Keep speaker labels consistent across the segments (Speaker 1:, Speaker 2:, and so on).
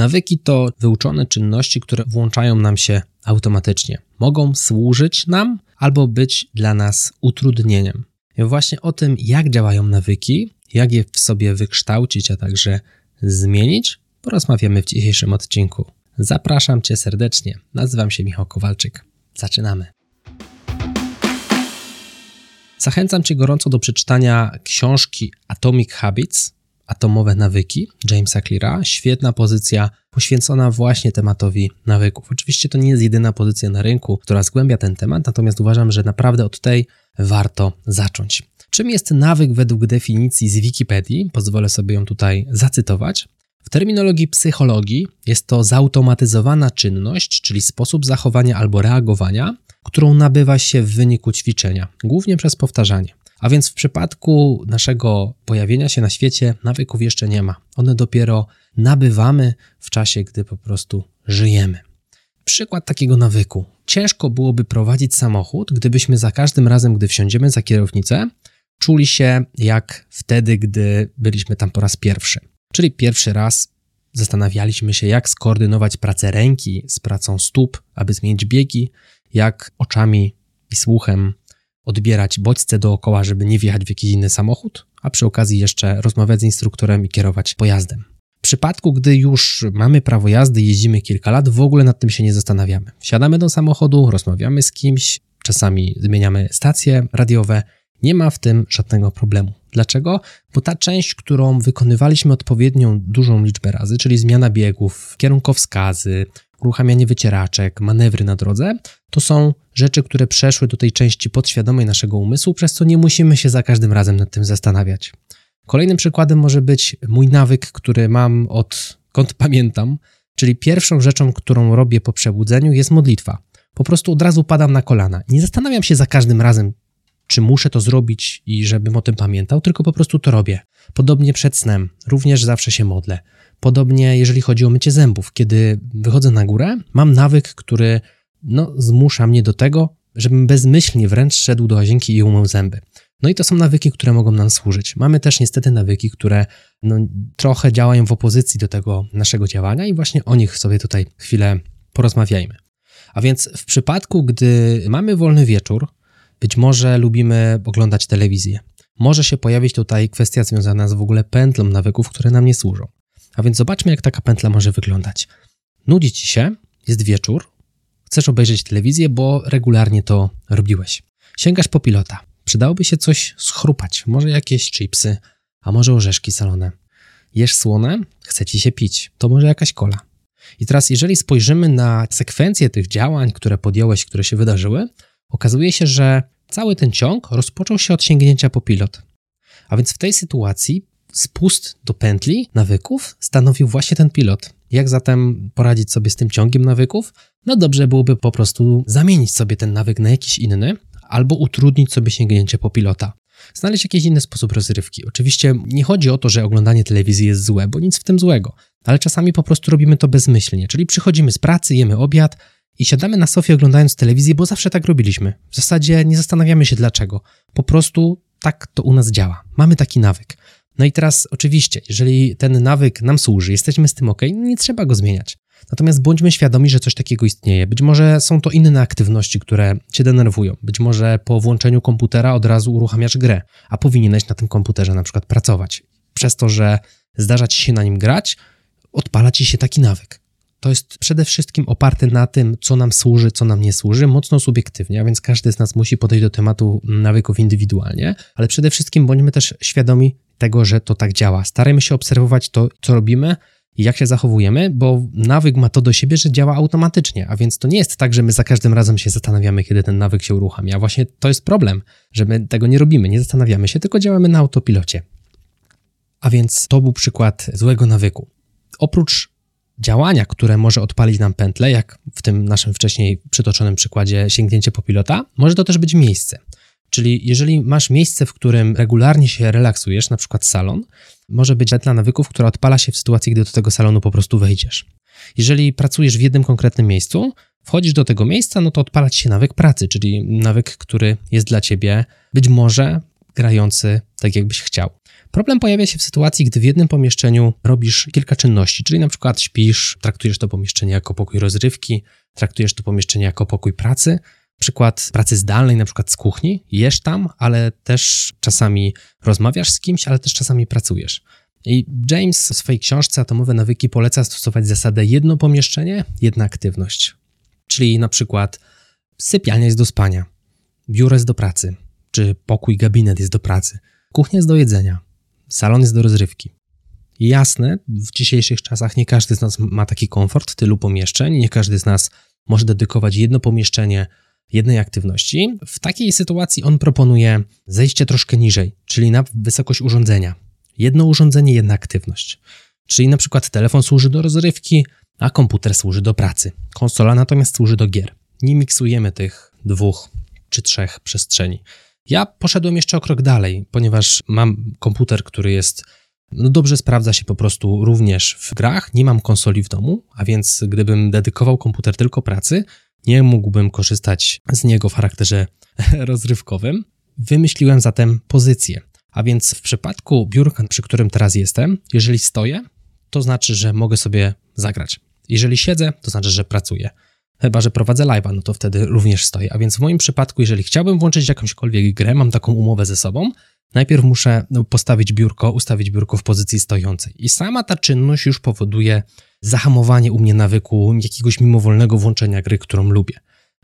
Speaker 1: Nawyki to wyuczone czynności, które włączają nam się automatycznie. Mogą służyć nam albo być dla nas utrudnieniem. I właśnie o tym, jak działają nawyki, jak je w sobie wykształcić, a także zmienić, porozmawiamy w dzisiejszym odcinku. Zapraszam Cię serdecznie. Nazywam się Michał Kowalczyk. Zaczynamy. Zachęcam Cię gorąco do przeczytania książki Atomic Habits, Atomowe nawyki Jamesa Cleara. Świetna pozycja poświęcona właśnie tematowi nawyków. Oczywiście to nie jest jedyna pozycja na rynku, która zgłębia ten temat, natomiast uważam, że naprawdę od tej warto zacząć. Czym jest nawyk według definicji z Wikipedii? Pozwolę sobie ją tutaj zacytować. W terminologii psychologii jest to zautomatyzowana czynność, czyli sposób zachowania albo reagowania, którą nabywa się w wyniku ćwiczenia, głównie przez powtarzanie. A więc w przypadku naszego pojawienia się na świecie nawyków jeszcze nie ma. One dopiero nabywamy w czasie, gdy po prostu żyjemy. Przykład takiego nawyku. Ciężko byłoby prowadzić samochód, gdybyśmy za każdym razem, gdy wsiądziemy za kierownicę, czuli się jak wtedy, gdy byliśmy tam po raz pierwszy. Czyli pierwszy raz zastanawialiśmy się, jak skoordynować pracę ręki z pracą stóp, aby zmienić biegi, jak oczami i słuchem odbierać bodźce dookoła, żeby nie wjechać w jakiś inny samochód, a przy okazji jeszcze rozmawiać z instruktorem i kierować pojazdem. W przypadku, gdy już mamy prawo jazdy, jeździmy kilka lat, w ogóle nad tym się nie zastanawiamy. Wsiadamy do samochodu, rozmawiamy z kimś, czasami zmieniamy stacje radiowe, nie ma w tym żadnego problemu. Dlaczego? Bo ta część, którą wykonywaliśmy odpowiednią dużą liczbę razy, czyli zmiana biegów, kierunkowskazy, uruchamianie wycieraczek, manewry na drodze, to są rzeczy, które przeszły do tej części podświadomej naszego umysłu, przez co nie musimy się za każdym razem nad tym zastanawiać. Kolejnym przykładem może być mój nawyk, który mam odkąd pamiętam, czyli pierwszą rzeczą, którą robię po przebudzeniu jest modlitwa. Po prostu od razu padam na kolana. Nie zastanawiam się za każdym razem, czy muszę to zrobić i żebym o tym pamiętał, tylko po prostu to robię. Podobnie przed snem, również zawsze się modlę. Podobnie jeżeli chodzi o mycie zębów. Kiedy wychodzę na górę, mam nawyk, który no, zmusza mnie do tego, żebym bezmyślnie wręcz szedł do łazienki i umył zęby. No i to są nawyki, które mogą nam służyć. Mamy też niestety nawyki, które no, trochę działają w opozycji do tego naszego działania i właśnie o nich sobie tutaj chwilę porozmawiajmy. A więc w przypadku, gdy mamy wolny wieczór, być może lubimy oglądać telewizję. Może się pojawić tutaj kwestia związana z w ogóle pętlą nawyków, które nam nie służą. A więc zobaczmy, jak taka pętla może wyglądać. Nudzi ci się, jest wieczór, chcesz obejrzeć telewizję, bo regularnie to robiłeś. Sięgasz po pilota. Przydałoby się coś schrupać, może jakieś chipsy, a może orzeszki salone. Jesz słone, chce ci się pić, to może jakaś kola. I teraz, jeżeli spojrzymy na sekwencję tych działań, które podjąłeś, które się wydarzyły, okazuje się, że cały ten ciąg rozpoczął się od sięgnięcia po pilot. A więc w tej sytuacji spust do pętli nawyków stanowił właśnie ten pilot. Jak zatem poradzić sobie z tym ciągiem nawyków? No dobrze byłoby po prostu zamienić sobie ten nawyk na jakiś inny, albo utrudnić sobie sięgnięcie po pilota. Znaleźć jakiś inny sposób rozrywki. Oczywiście nie chodzi o to, że oglądanie telewizji jest złe, bo nic w tym złego, ale czasami po prostu robimy to bezmyślnie, czyli przychodzimy z pracy, jemy obiad i siadamy na sofie oglądając telewizję, bo zawsze tak robiliśmy. W zasadzie nie zastanawiamy się dlaczego. Po prostu tak to u nas działa. Mamy taki nawyk. No i teraz oczywiście, jeżeli ten nawyk nam służy, jesteśmy z tym ok, nie trzeba go zmieniać. Natomiast bądźmy świadomi, że coś takiego istnieje. Być może są to inne aktywności, które cię denerwują. Być może po włączeniu komputera od razu uruchamiasz grę, a powinieneś na tym komputerze na przykład pracować. Przez to, że zdarza ci się na nim grać, odpala ci się taki nawyk. To jest przede wszystkim oparte na tym, co nam służy, co nam nie służy, mocno subiektywnie, a więc każdy z nas musi podejść do tematu nawyków indywidualnie, ale przede wszystkim bądźmy też świadomi tego, że to tak działa. Starajmy się obserwować to, co robimy jak się zachowujemy, bo nawyk ma to do siebie, że działa automatycznie, a więc to nie jest tak, że my za każdym razem się zastanawiamy, kiedy ten nawyk się uruchamia. Właśnie to jest problem, że my tego nie robimy, nie zastanawiamy się, tylko działamy na autopilocie. A więc to był przykład złego nawyku. Oprócz działania, które może odpalić nam pętlę, jak w tym naszym wcześniej przytoczonym przykładzie sięgnięcie po pilota, może to też być miejsce. Czyli jeżeli masz miejsce, w którym regularnie się relaksujesz, na przykład salon, może być pętla nawyków, która odpala się w sytuacji, gdy do tego salonu po prostu wejdziesz. Jeżeli pracujesz w jednym konkretnym miejscu, wchodzisz do tego miejsca, no to odpala ci się nawyk pracy, czyli nawyk, który jest dla ciebie być może grający tak, jakbyś chciał. Problem pojawia się w sytuacji, gdy w jednym pomieszczeniu robisz kilka czynności, czyli na przykład śpisz, traktujesz to pomieszczenie jako pokój rozrywki, traktujesz to pomieszczenie jako pokój pracy, przykład pracy zdalnej, na przykład z kuchni, jesz tam, ale też czasami rozmawiasz z kimś, ale też czasami pracujesz. I James w swojej książce Atomowe nawyki poleca stosować zasadę jedno pomieszczenie, jedna aktywność. Czyli na przykład sypialnia jest do spania, biuro jest do pracy, czy pokój, gabinet jest do pracy, kuchnia jest do jedzenia, salon jest do rozrywki. Jasne, w dzisiejszych czasach nie każdy z nas ma taki komfort tylu pomieszczeń, nie każdy z nas może dedykować jedno pomieszczenie jednej aktywności. W takiej sytuacji on proponuje zejście troszkę niżej, czyli na wysokość urządzenia. Jedno urządzenie, jedna aktywność. Czyli na przykład telefon służy do rozrywki, a komputer służy do pracy. Konsola natomiast służy do gier. Nie miksujemy tych dwóch czy trzech przestrzeni. Ja poszedłem jeszcze o krok dalej, ponieważ mam komputer, który jest no dobrze sprawdza się po prostu również w grach. Nie mam konsoli w domu, a więc gdybym dedykował komputer tylko pracy, nie mógłbym korzystać z niego w charakterze rozrywkowym. Wymyśliłem zatem pozycję. A więc w przypadku biurka, przy którym teraz jestem, jeżeli stoję, to znaczy, że mogę sobie zagrać. Jeżeli siedzę, to znaczy, że pracuję. Chyba, że prowadzę live'a, no to wtedy również stoję. A więc w moim przypadku, jeżeli chciałbym włączyć jakąśkolwiek grę, mam taką umowę ze sobą, najpierw muszę no, postawić biurko, ustawić biurko w pozycji stojącej. I sama ta czynność już powoduje zahamowanie u mnie nawyku jakiegoś mimowolnego włączenia gry, którą lubię.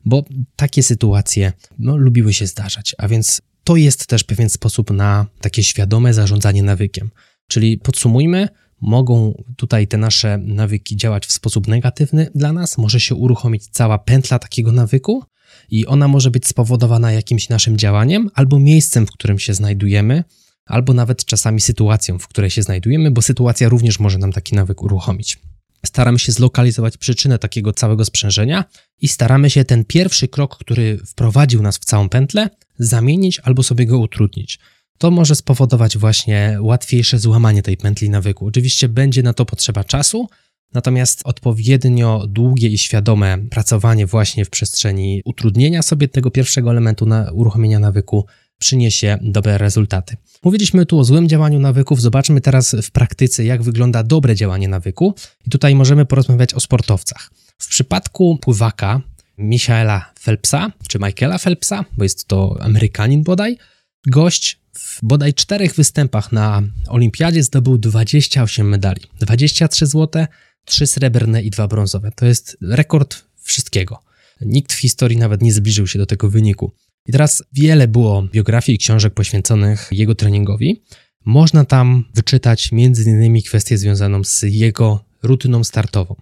Speaker 1: Bo takie sytuacje no, lubiły się zdarzać, a więc to jest też pewien sposób na takie świadome zarządzanie nawykiem. Czyli podsumujmy, mogą tutaj te nasze nawyki działać w sposób negatywny dla nas, może się uruchomić cała pętla takiego nawyku i ona może być spowodowana jakimś naszym działaniem albo miejscem, w którym się znajdujemy, albo nawet czasami sytuacją, w której się znajdujemy, bo sytuacja również może nam taki nawyk uruchomić. Staramy się zlokalizować przyczynę takiego całego sprzężenia i staramy się ten pierwszy krok, który wprowadził nas w całą pętlę, zamienić albo sobie go utrudnić. To może spowodować właśnie łatwiejsze złamanie tej pętli nawyku. Oczywiście będzie na to potrzeba czasu, natomiast odpowiednio długie i świadome pracowanie właśnie w przestrzeni utrudnienia sobie tego pierwszego elementu na uruchomienia nawyku przyniesie dobre rezultaty. Mówiliśmy tu o złym działaniu nawyków, zobaczmy teraz w praktyce, jak wygląda dobre działanie nawyku. I tutaj możemy porozmawiać o sportowcach. W przypadku pływaka Michaela Phelpsa, czy Michaela Phelpsa, bo jest to Amerykanin bodaj, gość w bodaj czterech występach na olimpiadzie zdobył 28 medali. 23 złote, 3 srebrne i 2 brązowe. To jest rekord wszystkiego. Nikt w historii nawet nie zbliżył się do tego wyniku. I teraz wiele było biografii i książek poświęconych jego treningowi. Można tam wyczytać m.in. kwestię związaną z jego rutyną startową.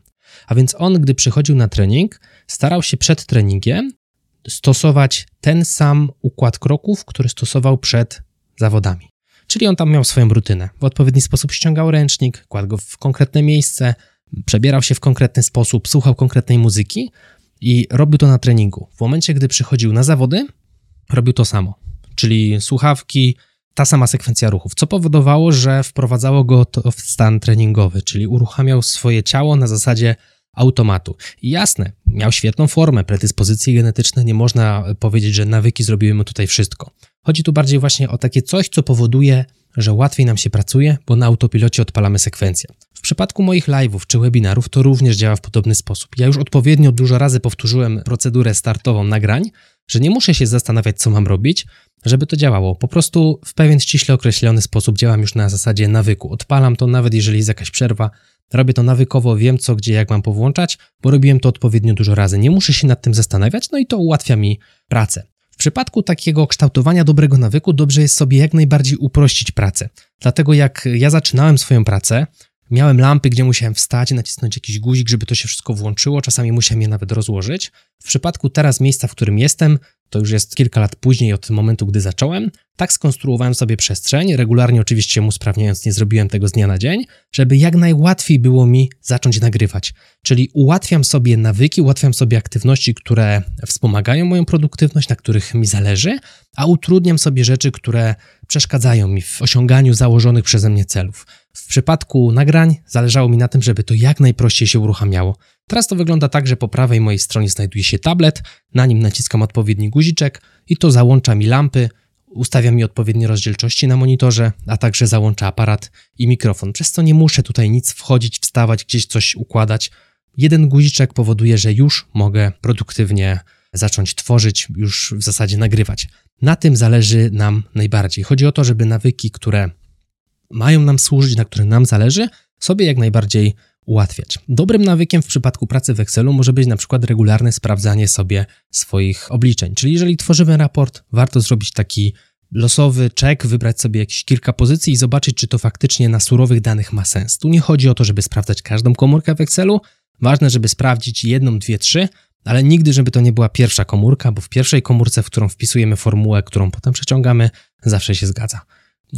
Speaker 1: A więc on, gdy przychodził na trening, starał się przed treningiem stosować ten sam układ kroków, który stosował przed zawodami. Czyli on tam miał swoją rutynę. W odpowiedni sposób ściągał ręcznik, kładł go w konkretne miejsce, przebierał się w konkretny sposób, słuchał konkretnej muzyki i robił to na treningu. W momencie, gdy przychodził na zawody, robił to samo. Czyli słuchawki, ta sama sekwencja ruchów, co powodowało, że wprowadzało go to w stan treningowy, czyli uruchamiał swoje ciało na zasadzie automatu. I jasne, miał świetną formę, predyspozycje genetyczne, nie można powiedzieć, że nawyki zrobiły mu tutaj wszystko. Chodzi tu bardziej właśnie o takie coś, co powoduje, że łatwiej nam się pracuje, bo na autopilocie odpalamy sekwencję. Przypadku moich live'ów czy webinarów to również działa w podobny sposób. Ja już odpowiednio dużo razy powtórzyłem procedurę startową nagrań, że nie muszę się zastanawiać, co mam robić, żeby to działało. Po prostu w pewien ściśle określony sposób działam już na zasadzie nawyku. Odpalam to, nawet jeżeli jest jakaś przerwa, robię to nawykowo, wiem co, gdzie, jak mam powłączać, bo robiłem to odpowiednio dużo razy. Nie muszę się nad tym zastanawiać, no i to ułatwia mi pracę. W przypadku takiego kształtowania dobrego nawyku dobrze jest sobie jak najbardziej uprościć pracę. Dlatego jak ja zaczynałem swoją pracę, Miałem lampy, gdzie musiałem wstać, nacisnąć jakiś guzik, żeby to się wszystko włączyło. Czasami musiałem je nawet rozłożyć. W przypadku teraz miejsca, w którym jestem, to już jest kilka lat później od momentu, gdy zacząłem, tak skonstruowałem sobie przestrzeń, regularnie oczywiście usprawniając, nie zrobiłem tego z dnia na dzień, żeby jak najłatwiej było mi zacząć nagrywać. Czyli ułatwiam sobie nawyki, ułatwiam sobie aktywności, które wspomagają moją produktywność, na których mi zależy, a utrudniam sobie rzeczy, które przeszkadzają mi w osiąganiu założonych przeze mnie celów. W przypadku nagrań zależało mi na tym, żeby to jak najprościej się uruchamiało. Teraz to wygląda tak, że po prawej mojej stronie znajduje się tablet, na nim naciskam odpowiedni guziczek i to załącza mi lampy, ustawia mi odpowiednie rozdzielczości na monitorze, a także załącza aparat i mikrofon, przez co nie muszę tutaj nic wchodzić, wstawać, gdzieś coś układać. Jeden guziczek powoduje, że już mogę produktywnie zacząć tworzyć, już w zasadzie nagrywać. Na tym zależy nam najbardziej. Chodzi o to, żeby nawyki, które mają nam służyć, na które nam zależy, sobie jak najbardziej ułatwiać. Dobrym nawykiem w przypadku pracy w Excelu może być na przykład regularne sprawdzanie sobie swoich obliczeń. Czyli jeżeli tworzymy raport, warto zrobić taki losowy check, wybrać sobie jakieś kilka pozycji i zobaczyć, czy to faktycznie na surowych danych ma sens. Tu nie chodzi o to, żeby sprawdzać każdą komórkę w Excelu. Ważne, żeby sprawdzić jedną, dwie, trzy, ale nigdy, żeby to nie była pierwsza komórka, bo w pierwszej komórce, w którą wpisujemy formułę, którą potem przeciągamy, zawsze się zgadza.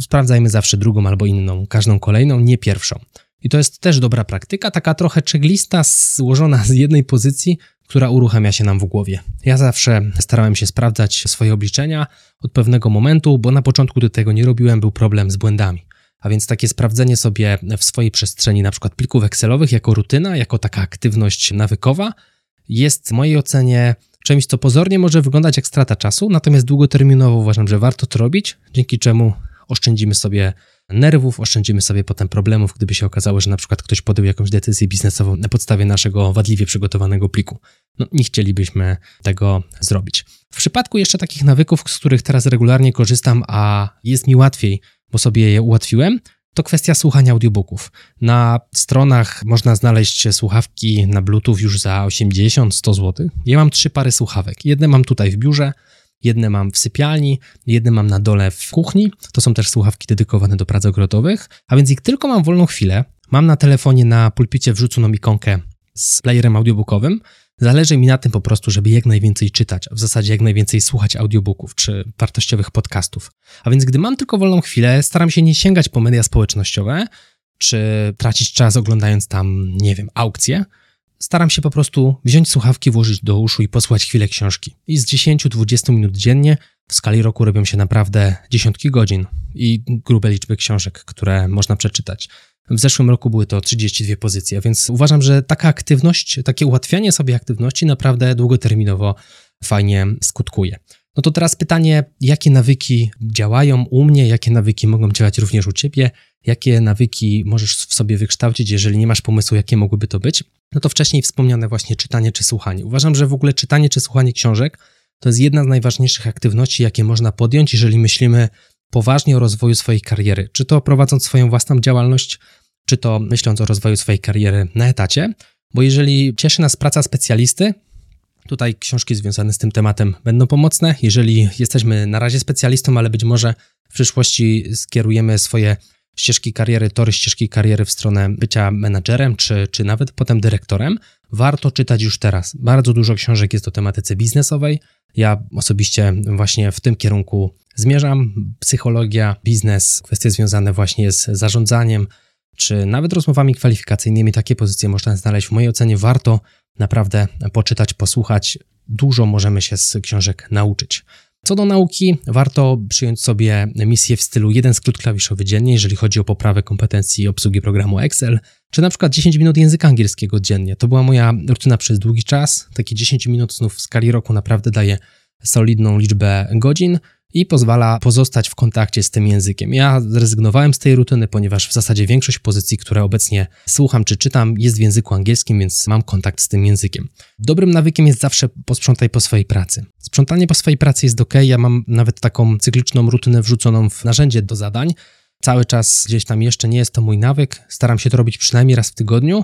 Speaker 1: Sprawdzajmy zawsze drugą albo inną, każdą kolejną, nie pierwszą. I to jest też dobra praktyka, taka trochę checklista złożona z jednej pozycji, która uruchamia się nam w głowie. Ja zawsze starałem się sprawdzać swoje obliczenia od pewnego momentu, bo na początku, gdy tego nie robiłem, był problem z błędami. A więc takie sprawdzenie sobie w swojej przestrzeni, na przykład plików Excelowych, jako rutyna, jako taka aktywność nawykowa, jest w mojej ocenie czymś, co pozornie może wyglądać jak strata czasu, natomiast długoterminowo uważam, że warto to robić, dzięki czemu oszczędzimy sobie nerwów, oszczędzimy sobie potem problemów, gdyby się okazało, że na przykład ktoś podjął jakąś decyzję biznesową na podstawie naszego wadliwie przygotowanego pliku. No, nie chcielibyśmy tego zrobić. W przypadku jeszcze takich nawyków, z których teraz regularnie korzystam, a jest mi łatwiej, bo sobie je ułatwiłem, to kwestia słuchania audiobooków. Na stronach można znaleźć słuchawki na Bluetooth już za 80-100 zł. Ja mam trzy pary słuchawek. Jedne mam tutaj w biurze, Jedne mam w sypialni, jedne mam na dole w kuchni. To są też słuchawki dedykowane do prac ogrodowych. A więc jak tylko mam wolną chwilę, mam na telefonie na pulpicie wrzuconą ikonkę z playerem audiobookowym. Zależy mi na tym po prostu, żeby jak najwięcej czytać, w zasadzie jak najwięcej słuchać audiobooków czy wartościowych podcastów. A więc gdy mam tylko wolną chwilę, staram się nie sięgać po media społecznościowe, czy tracić czas oglądając tam, nie wiem, aukcje, staram się po prostu wziąć słuchawki, włożyć do uszu i posłuchać chwilę książki. I z 10-20 minut dziennie w skali roku robią się naprawdę dziesiątki godzin i grube liczby książek, które można przeczytać. W zeszłym roku były to 32 pozycje, więc uważam, że taka aktywność, takie ułatwianie sobie aktywności naprawdę długoterminowo fajnie skutkuje. No to teraz pytanie, jakie nawyki działają u mnie, jakie nawyki mogą działać również u ciebie, jakie nawyki możesz w sobie wykształcić, jeżeli nie masz pomysłu, jakie mogłyby to być? No to wcześniej wspomniane właśnie czytanie czy słuchanie. Uważam, że w ogóle czytanie czy słuchanie książek to jest jedna z najważniejszych aktywności, jakie można podjąć, jeżeli myślimy poważnie o rozwoju swojej kariery. Czy to prowadząc swoją własną działalność, czy to myśląc o rozwoju swojej kariery na etacie, bo jeżeli cieszy nas praca specjalisty, Tutaj książki związane z tym tematem będą pomocne. Jeżeli jesteśmy na razie specjalistą, ale być może w przyszłości skierujemy swoje ścieżki kariery, tory ścieżki kariery w stronę bycia menadżerem, czy, czy nawet potem dyrektorem, warto czytać już teraz. Bardzo dużo książek jest o tematyce biznesowej. Ja osobiście właśnie w tym kierunku zmierzam. Psychologia, biznes, kwestie związane właśnie z zarządzaniem, czy nawet rozmowami kwalifikacyjnymi. Takie pozycje można znaleźć. W mojej ocenie warto naprawdę poczytać, posłuchać. Dużo możemy się z książek nauczyć. Co do nauki, warto przyjąć sobie misję w stylu jeden skrót klawiszowy dziennie, jeżeli chodzi o poprawę kompetencji obsługi programu Excel, czy na przykład 10 minut języka angielskiego dziennie. To była moja rutyna przez długi czas. Takie 10 minut znów w skali roku naprawdę daje solidną liczbę godzin i pozwala pozostać w kontakcie z tym językiem. Ja zrezygnowałem z tej rutyny, ponieważ w zasadzie większość pozycji, które obecnie słucham czy czytam, jest w języku angielskim, więc mam kontakt z tym językiem. Dobrym nawykiem jest zawsze posprzątaj po swojej pracy. Sprzątanie po swojej pracy jest ok, ja mam nawet taką cykliczną rutynę wrzuconą w narzędzie do zadań. Cały czas gdzieś tam jeszcze nie jest to mój nawyk, staram się to robić przynajmniej raz w tygodniu,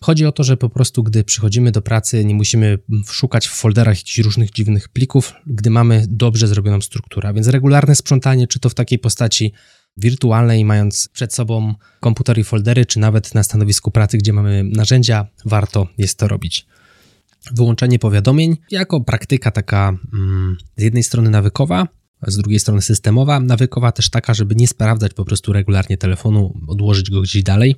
Speaker 1: Chodzi o to, że po prostu, gdy przychodzimy do pracy, nie musimy szukać w folderach jakichś różnych dziwnych plików, gdy mamy dobrze zrobioną strukturę. Więc regularne sprzątanie, czy to w takiej postaci wirtualnej, mając przed sobą komputer i foldery, czy nawet na stanowisku pracy, gdzie mamy narzędzia, warto jest to robić. Wyłączenie powiadomień jako praktyka taka mm, z jednej strony nawykowa, z drugiej strony systemowa, nawykowa też taka, żeby nie sprawdzać po prostu regularnie telefonu, odłożyć go gdzieś dalej,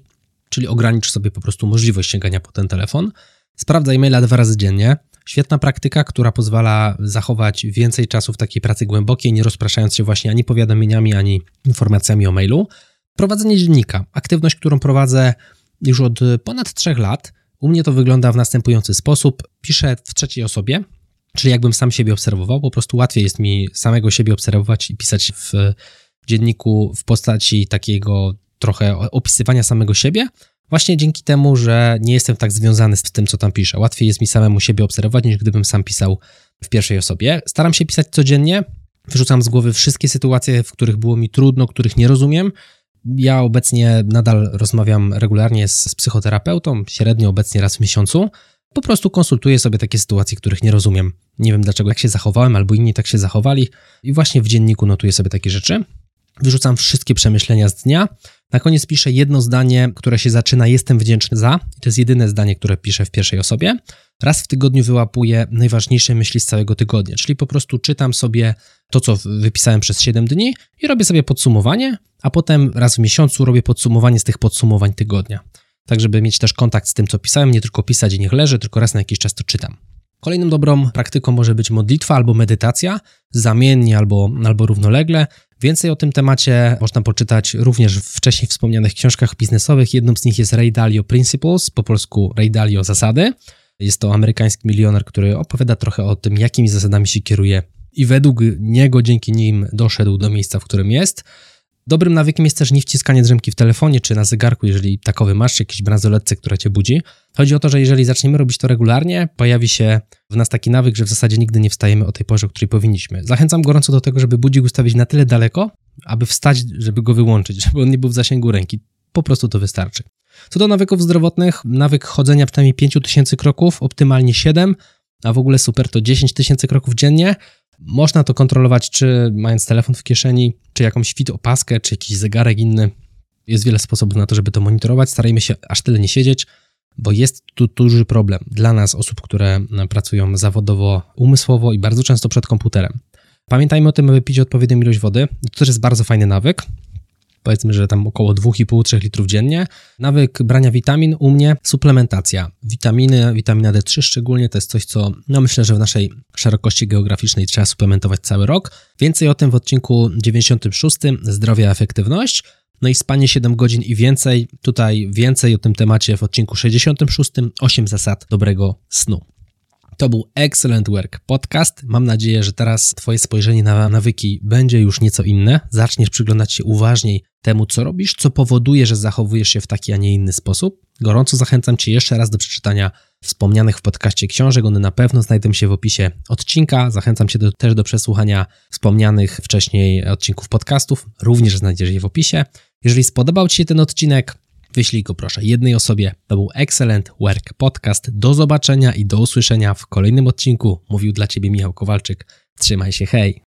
Speaker 1: czyli ogranicz sobie po prostu możliwość sięgania po ten telefon. Sprawdzaj maila dwa razy dziennie. Świetna praktyka, która pozwala zachować więcej czasu w takiej pracy głębokiej, nie rozpraszając się właśnie ani powiadomieniami, ani informacjami o mailu. Prowadzenie dziennika. Aktywność, którą prowadzę już od ponad trzech lat. U mnie to wygląda w następujący sposób. Piszę w trzeciej osobie, Czyli jakbym sam siebie obserwował, po prostu łatwiej jest mi samego siebie obserwować i pisać w dzienniku w postaci takiego trochę opisywania samego siebie, właśnie dzięki temu, że nie jestem tak związany z tym, co tam piszę. Łatwiej jest mi samemu siebie obserwować, niż gdybym sam pisał w pierwszej osobie. Staram się pisać codziennie, wyrzucam z głowy wszystkie sytuacje, w których było mi trudno, których nie rozumiem. Ja obecnie nadal rozmawiam regularnie z, z psychoterapeutą, średnio obecnie raz w miesiącu. Po prostu konsultuję sobie takie sytuacje, których nie rozumiem. Nie wiem dlaczego, jak się zachowałem, albo inni tak się zachowali, i właśnie w dzienniku notuję sobie takie rzeczy. Wyrzucam wszystkie przemyślenia z dnia. Na koniec piszę jedno zdanie, które się zaczyna Jestem wdzięczny za. I to jest jedyne zdanie, które piszę w pierwszej osobie. Raz w tygodniu wyłapuję najważniejsze myśli z całego tygodnia, czyli po prostu czytam sobie to, co wypisałem przez 7 dni i robię sobie podsumowanie, a potem raz w miesiącu robię podsumowanie z tych podsumowań tygodnia. Tak, żeby mieć też kontakt z tym, co pisałem, nie tylko pisać i niech leży, tylko raz na jakiś czas to czytam. Kolejną dobrą praktyką może być modlitwa albo medytacja, zamiennie albo, albo równolegle. Więcej o tym temacie można poczytać również w wcześniej wspomnianych książkach biznesowych. Jedną z nich jest Ray Dalio Principles, po polsku Ray Dalio Zasady. Jest to amerykański milioner, który opowiada trochę o tym, jakimi zasadami się kieruje i według niego, dzięki nim doszedł do miejsca, w którym jest. Dobrym nawykiem jest też nie wciskanie drzemki w telefonie czy na zegarku, jeżeli takowy masz, jakiś bransoletce, która cię budzi. Chodzi o to, że jeżeli zaczniemy robić to regularnie, pojawi się w nas taki nawyk, że w zasadzie nigdy nie wstajemy o tej porze, o której powinniśmy. Zachęcam gorąco do tego, żeby budzik ustawić na tyle daleko, aby wstać, żeby go wyłączyć, żeby on nie był w zasięgu ręki. Po prostu to wystarczy. Co do nawyków zdrowotnych, nawyk chodzenia przynajmniej 5000 kroków, optymalnie 7, a w ogóle super to 10 tysięcy kroków dziennie. Można to kontrolować, czy mając telefon w kieszeni, czy jakąś fit opaskę, czy jakiś zegarek inny. Jest wiele sposobów na to, żeby to monitorować. Starajmy się aż tyle nie siedzieć, bo jest tu duży problem dla nas, osób, które pracują zawodowo, umysłowo i bardzo często przed komputerem. Pamiętajmy o tym, aby pić odpowiednią ilość wody. To też jest bardzo fajny nawyk powiedzmy, że tam około 2,5-3 litrów dziennie. Nawyk brania witamin u mnie, suplementacja. Witaminy, witamina D3 szczególnie, to jest coś, co no myślę, że w naszej szerokości geograficznej trzeba suplementować cały rok. Więcej o tym w odcinku 96, zdrowie, efektywność. No i spanie 7 godzin i więcej. Tutaj więcej o tym temacie w odcinku 66, 8 zasad dobrego snu. To był Excellent Work Podcast. Mam nadzieję, że teraz Twoje spojrzenie na nawyki będzie już nieco inne. Zaczniesz przyglądać się uważniej temu, co robisz, co powoduje, że zachowujesz się w taki, a nie inny sposób. Gorąco zachęcam Cię jeszcze raz do przeczytania wspomnianych w podcaście książek. One na pewno znajdą się w opisie odcinka. Zachęcam Cię do, też do przesłuchania wspomnianych wcześniej odcinków podcastów. Również znajdziesz je w opisie. Jeżeli spodobał Ci się ten odcinek, wyślij go proszę jednej osobie. To był Excellent Work Podcast. Do zobaczenia i do usłyszenia w kolejnym odcinku. Mówił dla Ciebie Michał Kowalczyk. Trzymaj się, hej!